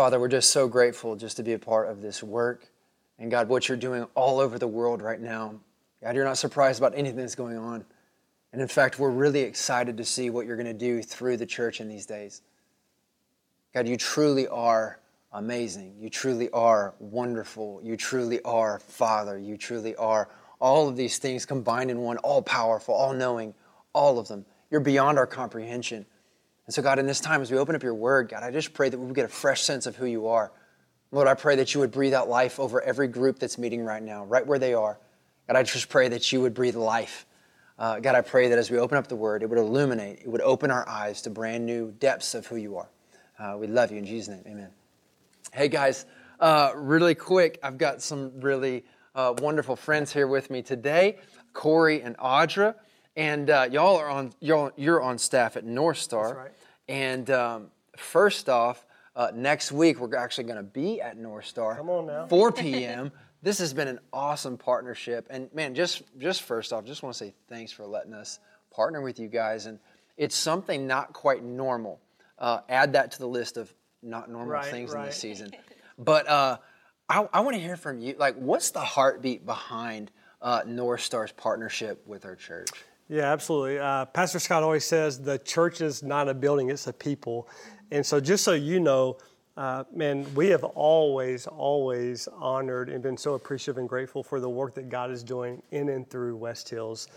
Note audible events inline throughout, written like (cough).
Father, we're just so grateful just to be a part of this work. And God, what you're doing all over the world right now. God, you're not surprised about anything that's going on. And in fact, we're really excited to see what you're going to do through the church in these days. God, you truly are amazing. You truly are wonderful. You truly are Father. You truly are all of these things combined in one, all powerful, all knowing, all of them. You're beyond our comprehension. And so, God, in this time, as we open up your word, God, I just pray that we would get a fresh sense of who you are. Lord, I pray that you would breathe out life over every group that's meeting right now, right where they are. God, I just pray that you would breathe life. Uh, God, I pray that as we open up the word, it would illuminate, it would open our eyes to brand new depths of who you are. Uh, we love you in Jesus' name. Amen. Hey, guys, uh, really quick, I've got some really uh, wonderful friends here with me today Corey and Audra. And uh, y'all are on you're, you're on staff at North Star. Right. And um, first off, uh, next week we're actually going to be at North Star. Come on now. 4 (laughs) p.m. this has been an awesome partnership. And man, just just first off, just want to say thanks for letting us partner with you guys. And it's something not quite normal. Uh, add that to the list of not normal Right, things in this season. But uh, I, I want to hear from you. Like, what's the heartbeat behind uh, North Star's partnership with our church? Yeah, absolutely. Uh, Pastor Scott always says the church is not a building, it's a people. And so, just so you know, uh, man, we have always, always honored and been so appreciative and grateful for the work that God is doing in and through West Hills.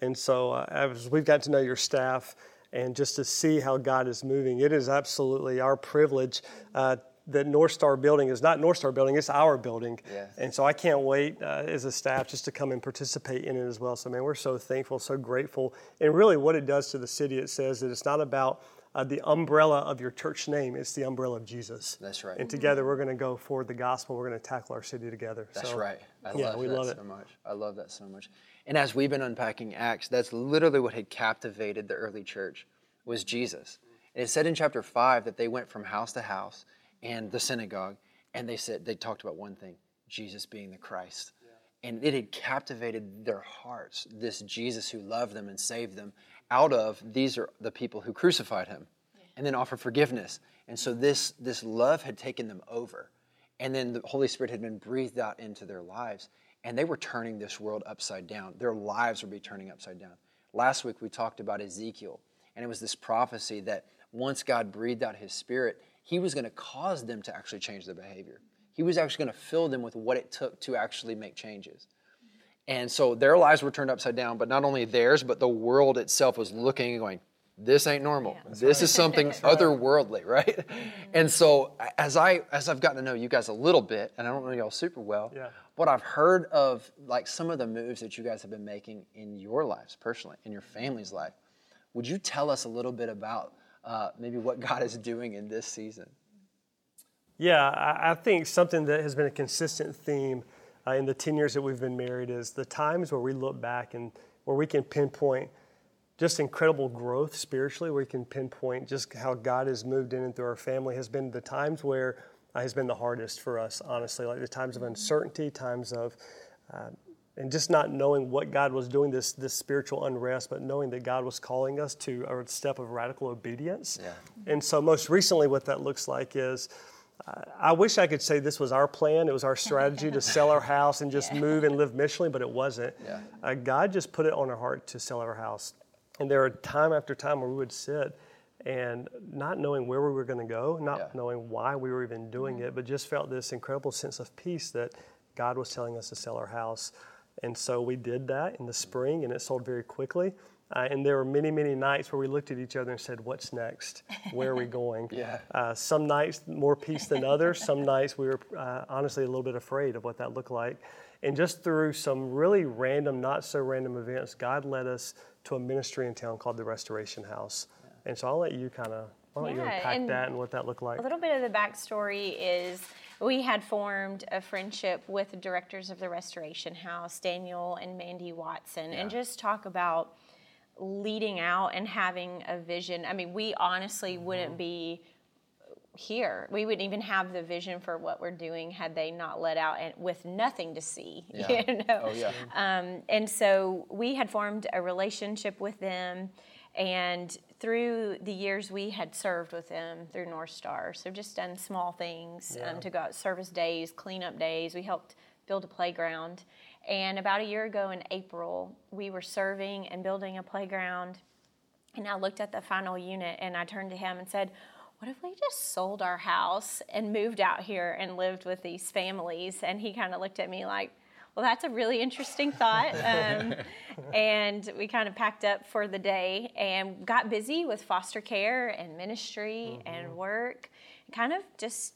And so, uh, as we've got to know your staff and just to see how God is moving, it is absolutely our privilege. Uh, that North Star building is not North Star building, it's our building. Yes. And so I can't wait uh, as a staff just to come and participate in it as well. So, man, we're so thankful, so grateful. And really, what it does to the city, it says that it's not about uh, the umbrella of your church name, it's the umbrella of Jesus. That's right. And together, we're going to go forward the gospel. We're going to tackle our city together. That's So, right. I yeah, love we that love so much. I love that so much. And as we've been unpacking Acts, that's literally what had captivated the early church was Jesus. And it said in chapter five that they went from house to house and the synagogue, and they said they talked about one thing: Jesus being the Christ. And it had captivated their hearts. This Jesus who loved them and saved them out of these are the people who crucified him, and then offered forgiveness. And so this this love had taken them over and then the Holy Spirit had been breathed out into their lives, and they were turning this world upside down. Their lives would be turning upside down. Last week we talked about Ezekiel, and it was this prophecy that once God breathed out His Spirit, He was going to cause them to actually change their behavior. He was actually going to fill them with what it took to actually make changes. And so their lives were turned upside down, but not only theirs, but the world itself was looking and going, this ain't normal. this is (laughs) something otherworldly, (laughs) right? Mm-hmm. And so as I as I've gotten to know you guys a little bit, and I don't know y'all super well, Yeah. but I've heard of like some of the moves that you guys have been making in your lives personally, in your family's life. Would you tell us a little bit about uh, maybe what God is doing in this season? Yeah, I, think something that has been a consistent theme uh, in the 10 years that we've been married is the times where we look back and where we can pinpoint just incredible growth spiritually, where we can pinpoint just how God has moved in and through our family, has been the times where uh, has been the hardest for us, honestly, like the times of uncertainty, times of uh, and just not knowing what God was doing, this this spiritual unrest, but knowing that God was calling us to a step of radical obedience. Yeah. And so, most recently, what that looks like is. Uh, I wish I could say this was our plan. It was our strategy to sell our house and just (laughs) move and live missionally, but it wasn't. Yeah. Uh, God just put it on our heart to sell our house. And there are time after time where we would sit and not knowing where we were going to go, not Yeah. knowing why we were even doing it, but just felt this incredible sense of peace that God was telling us to sell our house. And so we did that in the spring, and it sold very quickly. Uh, and there were many, many nights where we looked at each other and said, What's next? Where are we going? (laughs) Yeah. Uh, some nights more peace than others. Some nights we were uh, honestly a little bit afraid of what that looked like. And just through some really random, not so random events, God led us to a ministry in town called the Restoration House. And so I'll let you kind of, I'll let you unpack and that and what that looked like. A little bit of the backstory is we had formed a friendship with the directors of the Restoration House, Daniel and Mandy Watson, and just talk about leading out and having a vision. I mean, we honestly Mm-hmm. wouldn't be here. We wouldn't even have the vision for what we're doing had they not let out and with nothing to see. (laughs) Yeah. You know? Oh, yeah. Um, and so we had formed a relationship with them. And through the years, we had served with them through North Star. So just done small things Yeah. um, to go out service days, cleanup days. We helped build a playground. And about a year ago in April, we were serving and building a playground. And I looked at the final unit and I turned to him and said, What if we just sold our house and moved out here and lived with these families? And he kind of looked at me like, Well, that's a really interesting thought. (laughs) Um, and we kind of packed up for the day and got busy with foster care and ministry and work, kind of just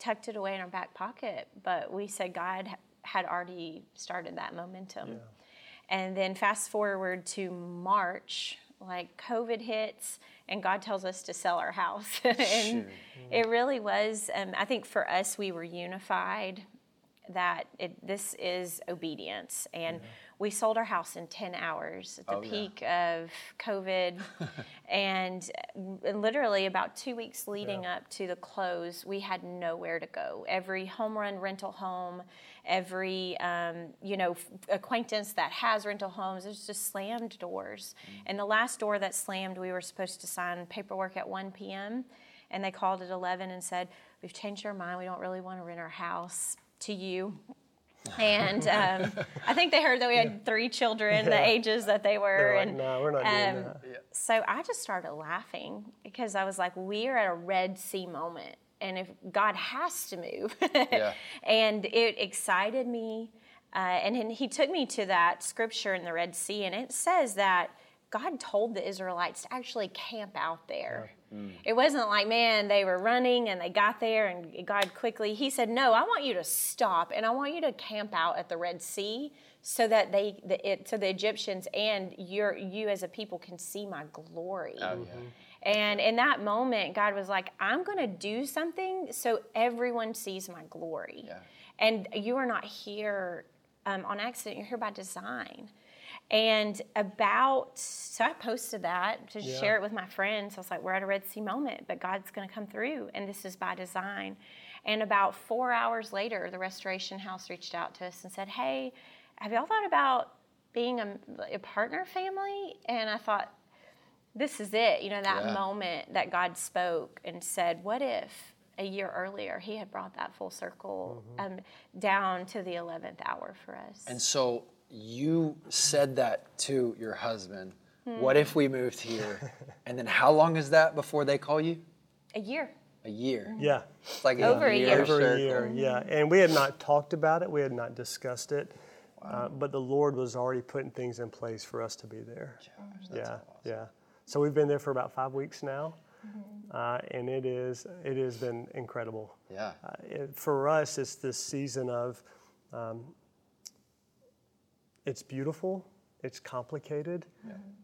tucked it away in our back pocket. But we said God had already started that momentum. And then fast forward to March, like COVID hits, and God tells us to sell our house. (laughs) and it really was, um, I think for us, we were unified that it, this is obedience. And we sold our house in 10 hours at the Oh, yeah. peak of COVID. (laughs) and uh, literally about two weeks leading Yeah. up to the close, we had nowhere to go. Every home run rental home, every um, you know f- acquaintance that has rental homes, there's just slammed doors. And the last door that slammed, we were supposed to sign paperwork at 1 p.m. And they called at 11 and said, "We've changed our mind. We don't really want to rent our house to you." and um, I think they heard that we had three children, the ages that they were, like, and no, we're not doing um, that. so I just started laughing because I was like, we are at a Red Sea moment. And if God has to move, Yeah. (laughs) and it excited me. Uh, and then he took me to that scripture in the Red Sea, and it says that God told the Israelites to actually camp out there. It wasn't like, man, they were running and they got there and God quickly. He said, no, I want you to stop and I want you to camp out at the Red Sea so that they, the, it, so the Egyptians and your, you as a people can see my glory. Oh, yeah. And in that moment, God was like, I'm going to do something so everyone sees my glory. Yeah. And you are not here um, on accident, you're here by design. And about, so I posted that to Yeah. share it with my friends. I was like, we're at a Red Sea moment, but God's going to come through, and this is by design. And about four hours later, the Restoration House reached out to us and said, hey, have y'all thought about being a, a partner family? And I thought, this is it. You know, that Yeah. moment that God spoke and said, What if a year earlier he had brought that full circle um, down to the 11th hour for us? And so you said that to your husband. Hmm. What if we moved here? (laughs) and then how long is that before they call you? a year. A year. Yeah. It's like Over a year. Over a circle. year, yeah. And we had not talked about it, we had not discussed it, uh, but the Lord was already putting things in place for us to be there. Gosh, that's yeah, awesome. yeah. So we've been there for about five weeks now, uh, and it is it has been incredible. Yeah. Uh, it, for us, it's this season of um, it's beautiful, it's complicated.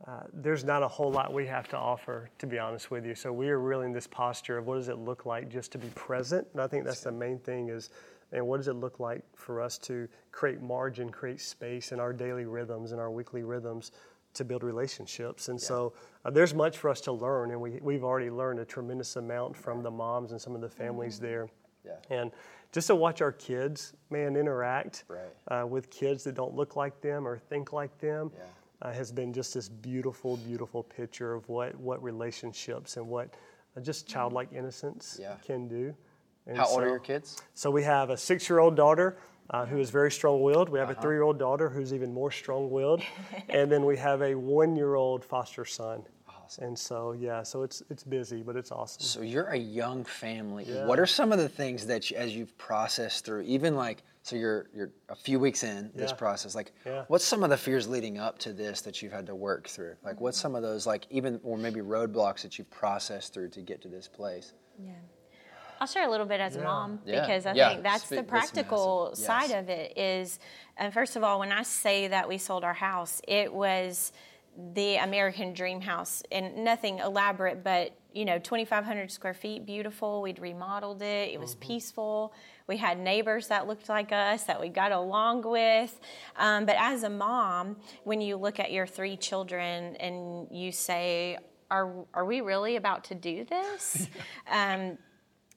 Uh, there's not a whole lot we have to offer, to be honest with you. So we are really in this posture of what does it look like just to be present, and I think that's the main thing is. And what does it look like for us to create margin, create space in our daily rhythms and our weekly rhythms to build relationships? And so uh, there's much for us to learn, and we, we've already learned a tremendous amount from the moms and some of the families there. Yeah. And just to watch our kids, man, interact Right. uh, with kids that don't look like them or think like them Yeah. uh, has been just this beautiful, beautiful picture of what, what relationships and what uh, just childlike innocence Yeah. can do. And How old are your kids? So we have a six year old daughter. Uh, who is very strong-willed? We have Uh-huh. a three-year-old daughter who's even more strong-willed, (laughs) and then we have a one-year-old foster son. Awesome. And so, yeah, so it's it's busy, but it's awesome. So you're a young family. Yeah. What are some of the things that you, as you've processed through, even like so you're you're a few weeks in this process, like Yeah. what's some of the fears leading up to this that you've had to work through? Like what's some of those like even or maybe roadblocks that you've processed through to get to this place? Yeah. I'll share a little bit as a Yeah. mom Yeah. because I Yeah. think that's Spe- the practical massive. side of it is uh, first of all when I say that we sold our house it was the American dream house and nothing elaborate but you know 2500 square feet beautiful. We'd remodeled it. It was peaceful. We had neighbors that looked like us that we got along with. Um, but as a mom when you look at your three children and you say are, are we really about to do this? (laughs) Um,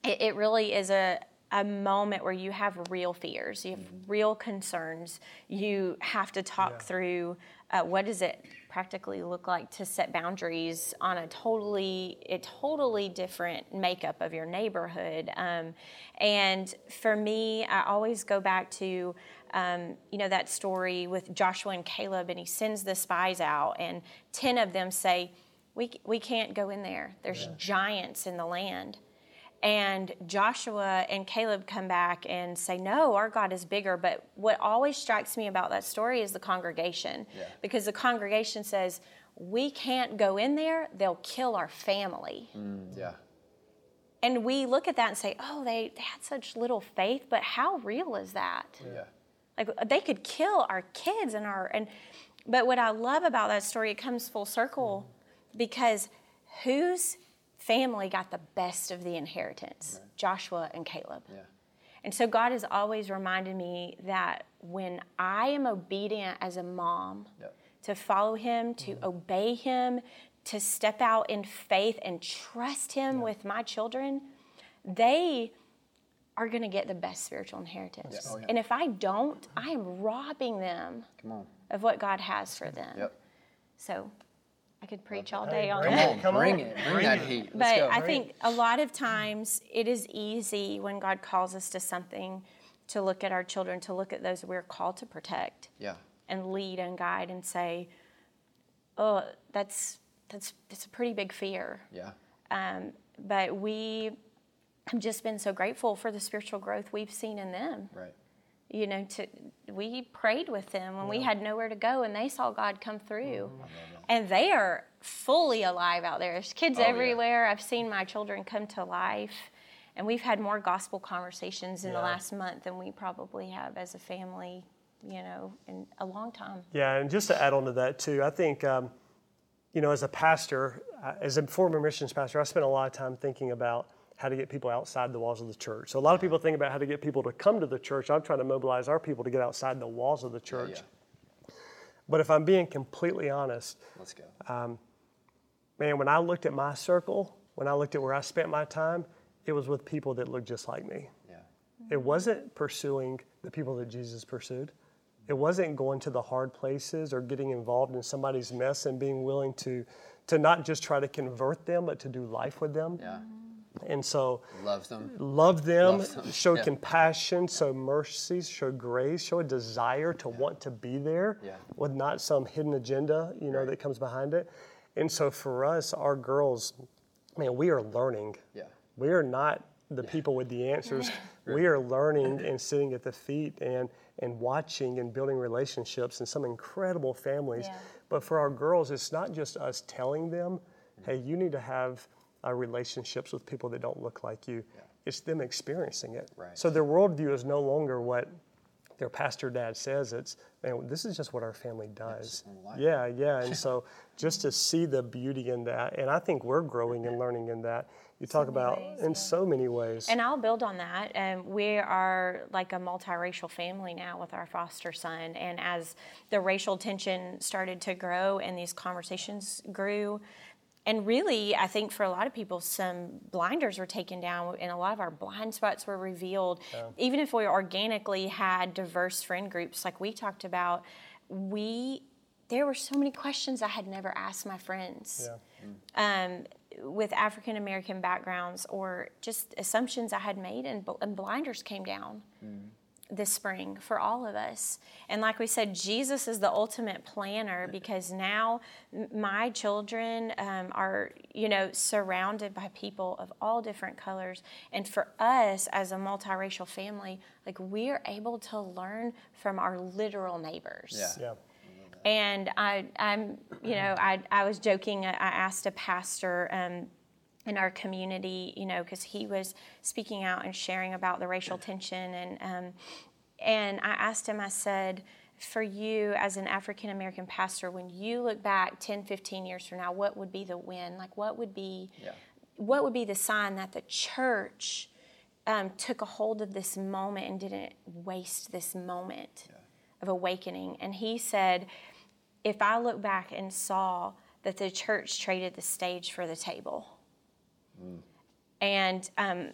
it, it really is a, a moment where you have real fears, you have real concerns. You have to talk Yeah. through uh, what does it practically look like to set boundaries on a totally a totally different makeup of your neighborhood. Um, and for me, I always go back to um, you know that story with Joshua and Caleb, and he sends the spies out, and ten of them say, "We we can't go in there. There's yeah. giants in the land." And Joshua and Caleb come back and say, No, our God is bigger. But what always strikes me about that story is the congregation. Yeah. Because the congregation says, We can't go in there, they'll kill our family. Mm, yeah. And we look at that and say, Oh, they, they had such little faith, but how real is that? Yeah. Like they could kill our kids and our and but what I love about that story, it comes full circle because whose family got the best of the inheritance right. Joshua and Caleb. Yeah. And so God has always reminded me that when I am obedient as a mom yep. to follow Him, to mm-hmm. obey Him, to step out in faith and trust Him with my children, they are going to get the best spiritual inheritance. Oh, yeah. And if I don't, I am robbing them of what God has for them. Yep. So I could preach all day on that. It, come bring on. it. Bring, bring that heat. Let's but I think a lot of times it is easy when God calls us to something to look at our children, to look at those we're called to protect. Yeah. And lead and guide and say, oh, that's that's that's a pretty big fear. Yeah. Um, but we have just been so grateful for the spiritual growth we've seen in them. Right. You know, to we prayed with them when yeah. we had nowhere to go, and they saw God come through. Mm-hmm and they are fully alive out there. There's kids oh, everywhere. Yeah. I've seen my children come to life, and we've had more gospel conversations in yeah. the last month than we probably have as a family, you know, in a long time. Yeah, and just to add on to that too, I think, um, you know, as a pastor, uh, as a former missions pastor, I spent a lot of time thinking about how to get people outside the walls of the church. So a lot of people think about how to get people to come to the church. I'm trying to mobilize our people to get outside the walls of the church. Yeah, but if I'm being completely honest, let's go. Um, man, when I looked at my circle, when I looked at where I spent my time, it was with people that looked just like me. Yeah. It wasn't pursuing the people that Jesus pursued. It wasn't going to the hard places or getting involved in somebody's mess and being willing to, to not just try to convert them, but to do life with them. Yeah. And so, love them, love them, love them. show yeah. compassion, show mercy, show grace, show a desire to yeah. want to be there yeah. with not some hidden agenda, you know, right. that comes behind it. And so for us, our girls, man, we are learning. Yeah. We are not the people with the answers. (laughs) we are learning and sitting at the feet and and watching and building relationships and some incredible families. But for our girls, it's not just us telling them, hey, you need to have uh, relationships with people that don't look like you. Yeah. It's them experiencing it. Right. So their worldview is no longer what their pastor dad says. It's, man, this is just what our family does. Yeah, yeah. And (laughs) so just to see the beauty in that, and I think we're growing and learning in that. You talk so about ways, in yeah. so many ways. And I'll build on that. Um, we are like a multiracial family now with our foster son. And as the racial tension started to grow and these conversations grew, and really, I think for a lot of people, some blinders were taken down, and a lot of our blind spots were revealed. Yeah. Even if we organically had diverse friend groups, like we talked about, we there were so many questions I had never asked my friends. Yeah. Um, with African American backgrounds, or just assumptions I had made, and, and blinders came down. Mm this spring for all of us. And like we said, Jesus is the ultimate planner because now my children um, are, you know, surrounded by people of all different colors. And for us as a multiracial family, like we are able to learn from our literal neighbors. Yeah. yeah. And I, I'm, you know, I, I was joking. I asked a pastor um, in our community, you know, because he was speaking out and sharing about the racial tension. And, um, and I asked him, I said, for you as an African American pastor, when you look back 10, 15 years from now, what would be the win? Like, what would be, yeah. what would be the sign that the church um, took a hold of this moment and didn't waste this moment yeah. of awakening? And he said, if I look back and saw that the church traded the stage for the table, Mm. And um,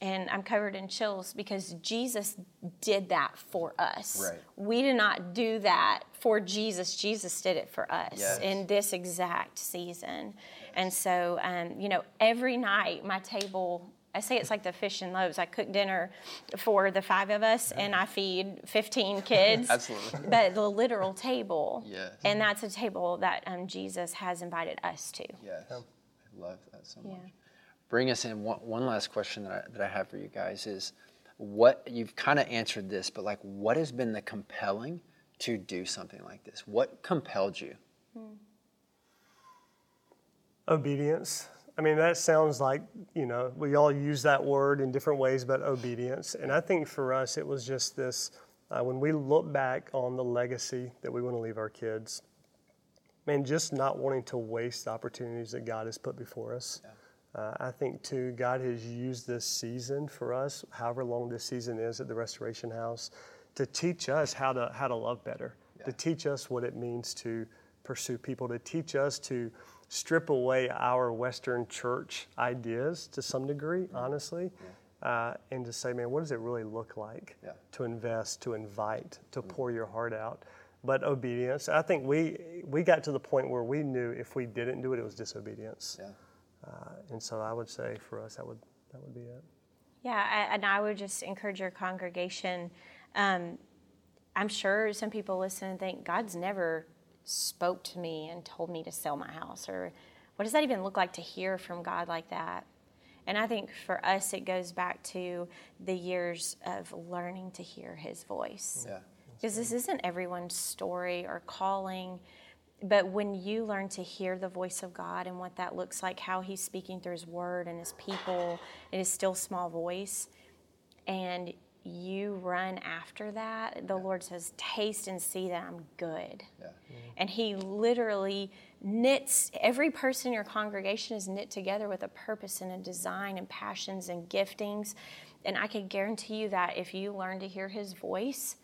and I'm covered in chills because Jesus did that for us. Right. We did not do that for Jesus. Jesus did it for us Yes. in this exact season. And so, um, you know, every night my table, I say it's like the fish and loaves. I cook dinner for the five of us and I feed 15 (laughs) kids. Absolutely. (laughs) But the literal table. Yes. And that's a table that um, Jesus has invited us to. Yes. I love that so much. Yeah. Bring us in. One, one last question that I, that I have for you guys is what you've kind of answered this, but like what has been the compelling to do something like this? What compelled you? Obedience. I mean, that sounds like, you know, we all use that word in different ways, but obedience. And I think for us, it was just this uh, when we look back on the legacy that we want to leave our kids, man, just not wanting to waste the opportunities that God has put before us. Uh, I think, too, God has used this season for us, however long this season is at the Restoration House, to teach us how to, how to love better, to teach us what it means to pursue people, to teach us to strip away our Western church ideas to some degree, honestly, uh, and to say, man, what does it really look like Yeah. to invest, to invite, to pour your heart out? But obedience, I think we, we got to the point where we knew if we didn't do it, it was disobedience. Yeah. Uh, and so I would say for us, that would, that would be it. Yeah, I, and I would just encourage your congregation. Um, I'm sure some people listen and think God's never spoke to me and told me to sell my house, or what does that even look like to hear from God like that? And I think for us, it goes back to the years of learning to hear His voice. Yeah. Because this isn't everyone's story or calling, but when you learn to hear the voice of God and what that looks like, how He's speaking through His Word and His people, in His still small voice, and you run after that, the Lord says, Taste and see that I'm good. Yeah. Mm-hmm. And He literally knits, every person in your congregation is knit together with a purpose and a design and passions and giftings. And I can guarantee you that if you learn to hear His voice,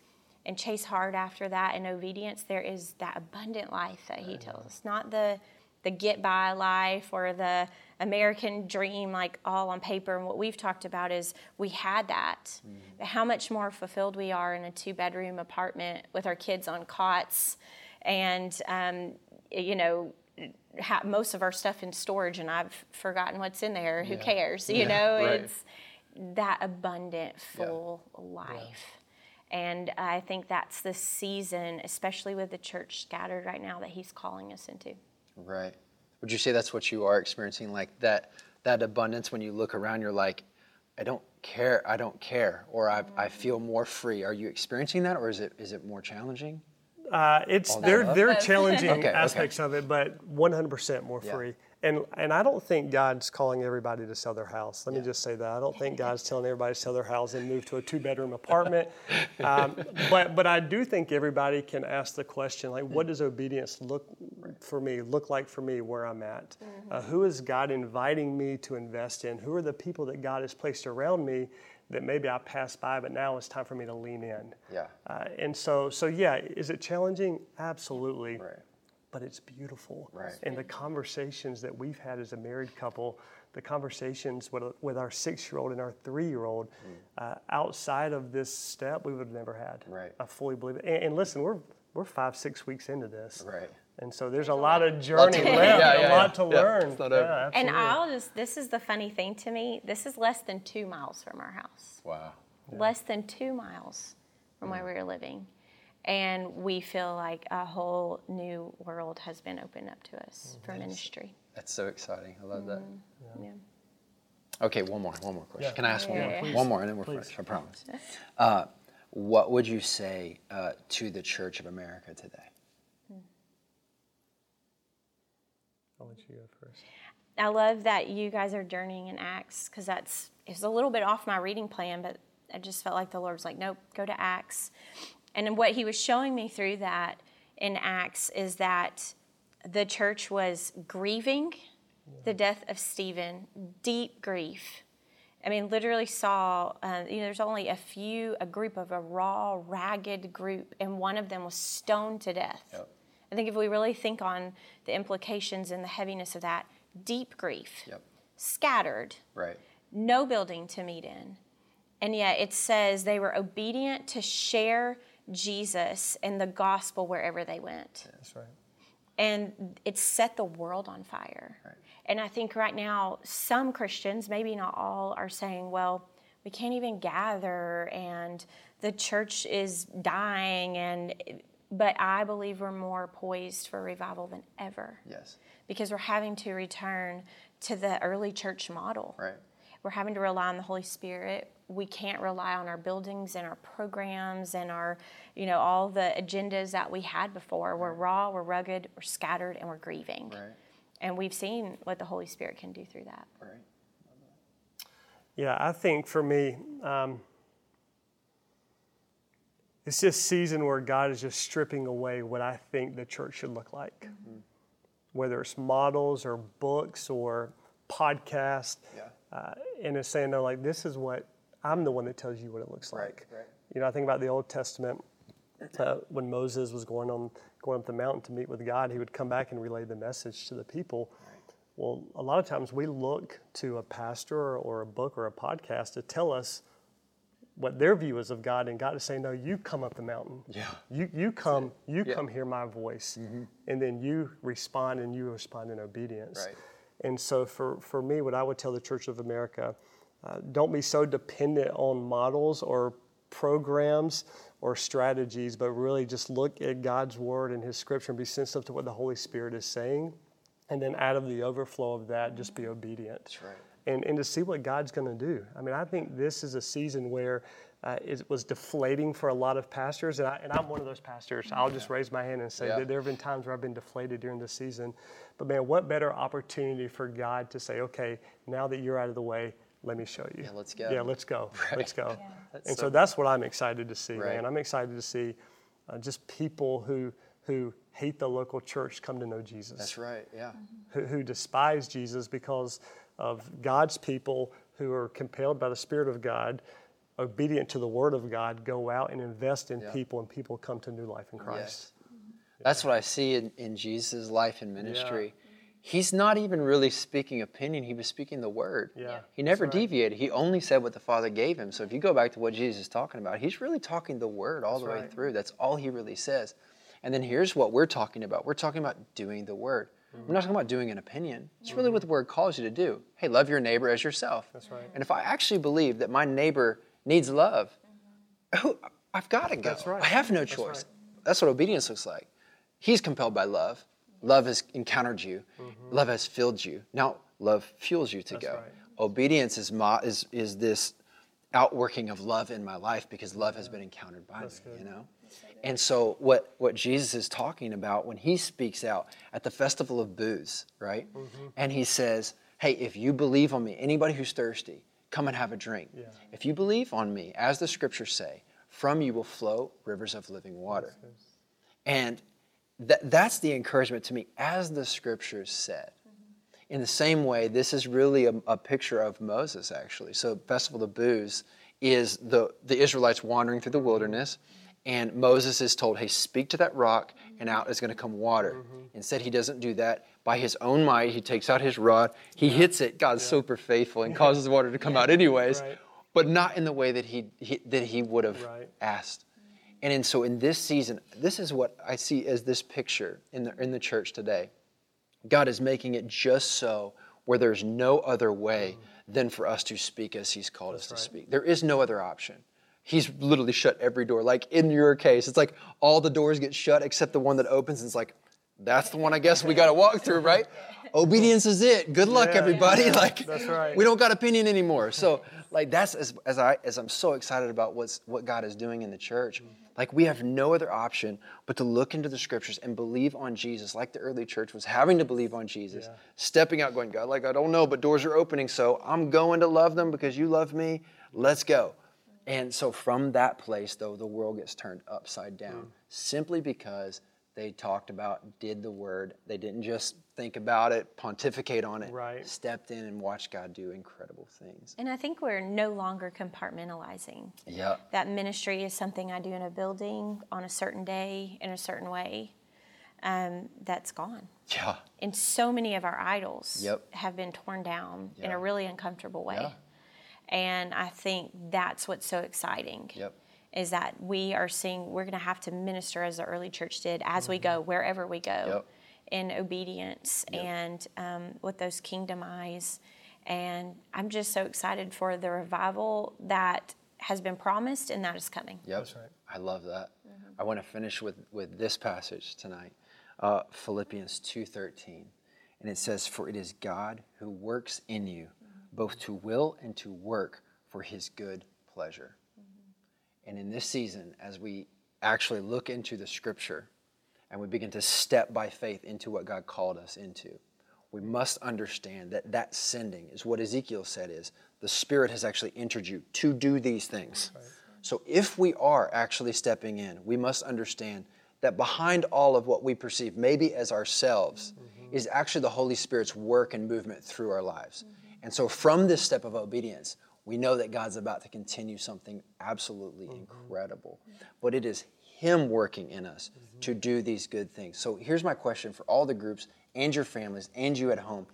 and chase hard after that in obedience, there is that abundant life that he tells us, not the the get by life or the American dream, like all on paper. And what we've talked about is we had that. But how much more fulfilled we are in a two bedroom apartment with our kids on cots and, um, you know, ha- most of our stuff in storage and I've forgotten what's in there. Who cares? You know, right. it's that abundant, full life. And I think that's the season, especially with the church scattered right now, that he's calling us into. Right. Would you say that's what you are experiencing? Like that that abundance when you look around, you're like, I don't care, I don't care, or I, I feel more free. Are you experiencing that, or is it is it more challenging? Uh, it's All the they're they're (laughs) challenging Okay, okay. aspects of it, but 100% more Yeah. free. And and I don't think God's calling everybody to sell their house. Let me just say that I don't think God's (laughs) telling everybody to sell their house and move to a two bedroom apartment. um, (laughs) but but I do think everybody can ask the question like, what does obedience look for me? Look like for me where I'm at? Uh, who is God inviting me to invest in? Who are the people that God has placed around me? That maybe I passed by, but now it's time for me to lean in. Yeah. Uh, and so, so yeah, is it challenging? Absolutely. Right. But it's beautiful. Right. And the conversations that we've had as a married couple, the conversations with, with our six year old and our three year old, uh, outside of this step, we would have never had. Mm. Right. I fully believe it. And, and listen, we're, we're five, six weeks into this. Right. And so there's a lot of Lot journey to left, learn. (laughs) Yeah, a lot yeah. to Yeah, learn. it's. Yeah, And absolutely. I'll just, this is the funny thing to me. This is less than two miles from our house. Wow. Less than two miles from where we were living. And we feel like a whole new world has been opened up to us for ministry. That's so exciting. I love that. Yeah. Okay, one more, one more question. Yeah. Can I ask one more? yeah, One more, and then we're Please. finished. I promise. Uh, what would you say uh, to the Church of America today? I'll let you go first. I love that you guys are journeying in Acts because that's it's a little bit off my reading plan, but I just felt like the Lord was like, nope, go to Acts. And what He was showing me through that in Acts is that the church was grieving the death of Stephen, deep grief. I mean, literally saw, uh, you know, there's only a few, a group of a raw, ragged group, and one of them was stoned to death. Yep. I think if we really think on the implications and the heaviness of that, deep grief, Yep. scattered, Right. no building to meet in. And yet it says they were obedient to share Jesus and the gospel wherever they went. That's right. And it set the world on fire. Right. And I think right now, some Christians, maybe not all, are saying, well, we can't even gather and the church is dying and but I believe we're more poised for revival than ever. Yes. Because we're having to return to the early church model. Right. We're having to rely on the Holy Spirit. We can't rely on our buildings and our programs and our, you know, all the agendas that we had before. We're raw, we're rugged, we're scattered, and we're grieving. Right. And we've seen what the Holy Spirit can do through that. Right. Yeah, I think for me, um, it's this season where God is just stripping away what I think the church should look like. Mm-hmm. Whether it's models or books or podcasts. Yeah. Uh, and it's saying, no, like, this is what I'm the one that tells you what it looks like. right. You know, I think about the Old Testament uh, when Moses was going on going up the mountain to meet with God, he would come back and relay the message to the people. Well, a lot of times we look to a pastor or a book or a podcast to tell us what their view is of God, and God is saying, "No, you come up the mountain. Yeah. You you come you Yeah. come hear my voice, and then you respond, and you respond in obedience." Right. And so, for for me, what I would tell the Church of America, uh, don't be so dependent on models or programs or strategies, but really just look at God's word and His Scripture and be sensitive to what the Holy Spirit is saying, and then out of the overflow of that, just be obedient That's right. and, and to see what God's going to do. I mean, I think this is a season where uh, it was deflating for a lot of pastors, and, I, and I'm one of those pastors. I'll just raise my hand and say Yeah. that there have been times where I've been deflated during this season. But man, what better opportunity for God to say, okay, now that you're out of the way, let me show you. Yeah, let's go. Yeah, let's go. (laughs) Let's go. That's and so, so- that's what I'm excited to see, Right. man. I'm excited to see uh, just people who who hate the local church come to know Jesus That's right. Yeah. Mm-hmm. who, who despise Jesus because of God's people who are compelled by the Spirit of God, obedient to the Word of God, go out and invest in Yeah. people, and people come to new life in Christ. Yes. That's what I see in, in Jesus' life and ministry. He's not even really speaking opinion, he was speaking the word. Yeah, He never right. deviated. He only said what the Father gave him. So if you go back to what Jesus is talking about, he's really talking the word all the way right. through. That's all he really says. And then here's what we're talking about. We're talking about doing the word. We're mm-hmm. not talking about doing an opinion. It's really mm-hmm. what the word calls you to do. Hey, love your neighbor as yourself. That's right. And if I actually believe that my neighbor needs love, mm-hmm. who I've got to go. That's right. I have no That's choice. right. That's what obedience looks like. He's compelled by love. Love has encountered you. Love has filled you. Now love fuels you to Mm-hmm. That's go. right. Obedience is, mo- is is this outworking of love in my life because love has been encountered by That's me. good. You know. And so what what Jesus is talking about when he speaks out at the festival of booths, right? Mm-hmm. And he says, "Hey, if you believe on me, anybody who's thirsty, come and have a drink. Yeah. If you believe on me, as the scriptures say, from you will flow rivers of living water." And that, that's the encouragement to me, as the scriptures said. In the same way, this is really a, a picture of Moses, actually. So, Festival of Booths is the, the Israelites wandering through the wilderness, and Moses is told, hey, speak to that rock, and mm-hmm. out is going to come water. Mm-hmm. Instead, he doesn't do that. By his own might, he takes out his rod, he hits it. God's super faithful and (laughs) causes the water to come out, anyways, Right. but not in the way that he, he, that he would have Right. asked. And in, so in this season, this is what I see as this picture in the, in the church today. God is making it just so where there's no other way mm. than for us to speak as He's called us to right. speak. There is no other option. He's literally shut every door. Like in your case, it's like all the doors get shut except the one that opens. And it's like, that's the one I guess we got to walk through, right? (laughs) Obedience is it. Good luck, Yeah, everybody. yeah, like that's right. we don't got opinion anymore. So like that's as, as I as I'm so excited about what's what God is doing in the church. Like we have no other option but to look into the scriptures and believe on Jesus, like the early church was having to believe on Jesus, Yeah. stepping out, going, God, like I don't know, but doors are opening, so I'm going to love them because you love me. Let's go. And so from that place, though, the world gets turned upside down simply because they talked about, did the word. They didn't just think about it, pontificate on it, Right. stepped in and watched God do incredible things. And I think we're no longer compartmentalizing. Yeah. That ministry is something I do in a building on a certain day in a certain way. Um, that's gone. Yeah. And so many of our idols Yep. have been torn down in a really uncomfortable way. Yeah. And I think that's what's so exciting. Yep. Is that we are seeing we're going to have to minister as the early church did as we go wherever we go Yep. in obedience and um, with those kingdom eyes. And I'm just so excited for the revival that has been promised and that is coming. Yep. That's right. I love that. I want to finish with, with this passage tonight, uh, Philippians 2.13. And it says, For it is God who works in you, both to will and to work for his good pleasure. Mm-hmm. And in this season, as we actually look into the scripture and we begin to step by faith into what God called us into, we must understand that that sending is what Ezekiel said is the Spirit has actually entered you to do these things. So if we are actually stepping in, we must understand that behind all of what we perceive, maybe as ourselves, mm-hmm. is actually the Holy Spirit's work and movement through our lives. Mm-hmm. And so from this step of obedience, we know that God's about to continue something absolutely incredible. But it is Him working in us to do these good things. So here's my question for all the groups and your families and you at home.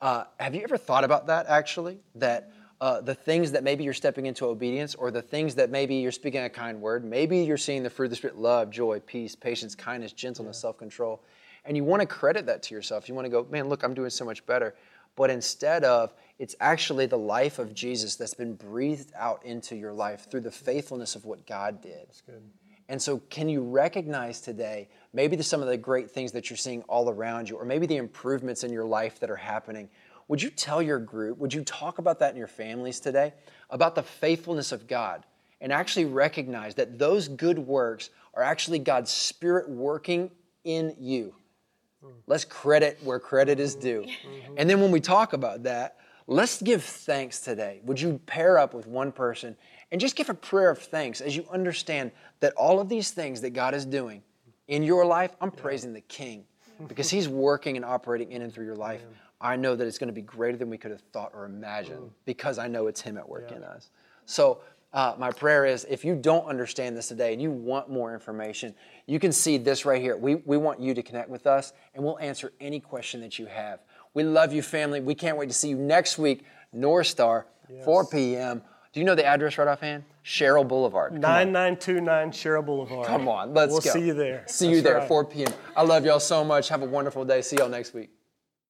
Uh, have you ever thought about that actually? That uh, the things that maybe you're stepping into obedience, or the things that maybe you're speaking a kind word, maybe you're seeing the fruit of the Spirit love, joy, peace, patience, kindness, gentleness, self control, and you want to credit that to yourself. You want to go, man, look, I'm doing so much better. But instead of, it's actually the life of Jesus that's been breathed out into your life through the faithfulness of what God did. That's good. And so, can you recognize today maybe the, some of the great things that you're seeing all around you, or maybe the improvements in your life that are happening? Would you tell your group, would you talk about that in your families today? About the faithfulness of God, and actually recognize that those good works are actually God's Spirit working in you. Hmm. Let's credit where credit is due. Mm-hmm. And then when we talk about that, let's give thanks today. Would you pair up with one person and just give a prayer of thanks as you understand that all of these things that God is doing in your life, I'm praising the King because He's working and operating in and through your life. I know that it's going to be greater than we could have thought or imagined because I know it's Him at work in us. So, uh, my prayer is if you don't understand this today and you want more information, you can see this right here. We, we want you to connect with us and we'll answer any question that you have. We love you, family. We can't wait to see you next week, North Star, 4 p.m. Do you know the address right offhand? Cheryl Boulevard. Come on. 9929 Cheryl Boulevard. Come on, let's we'll go. see you there. See you there, right. 4 p.m. I love y'all so much. Have a wonderful day. See y'all next week.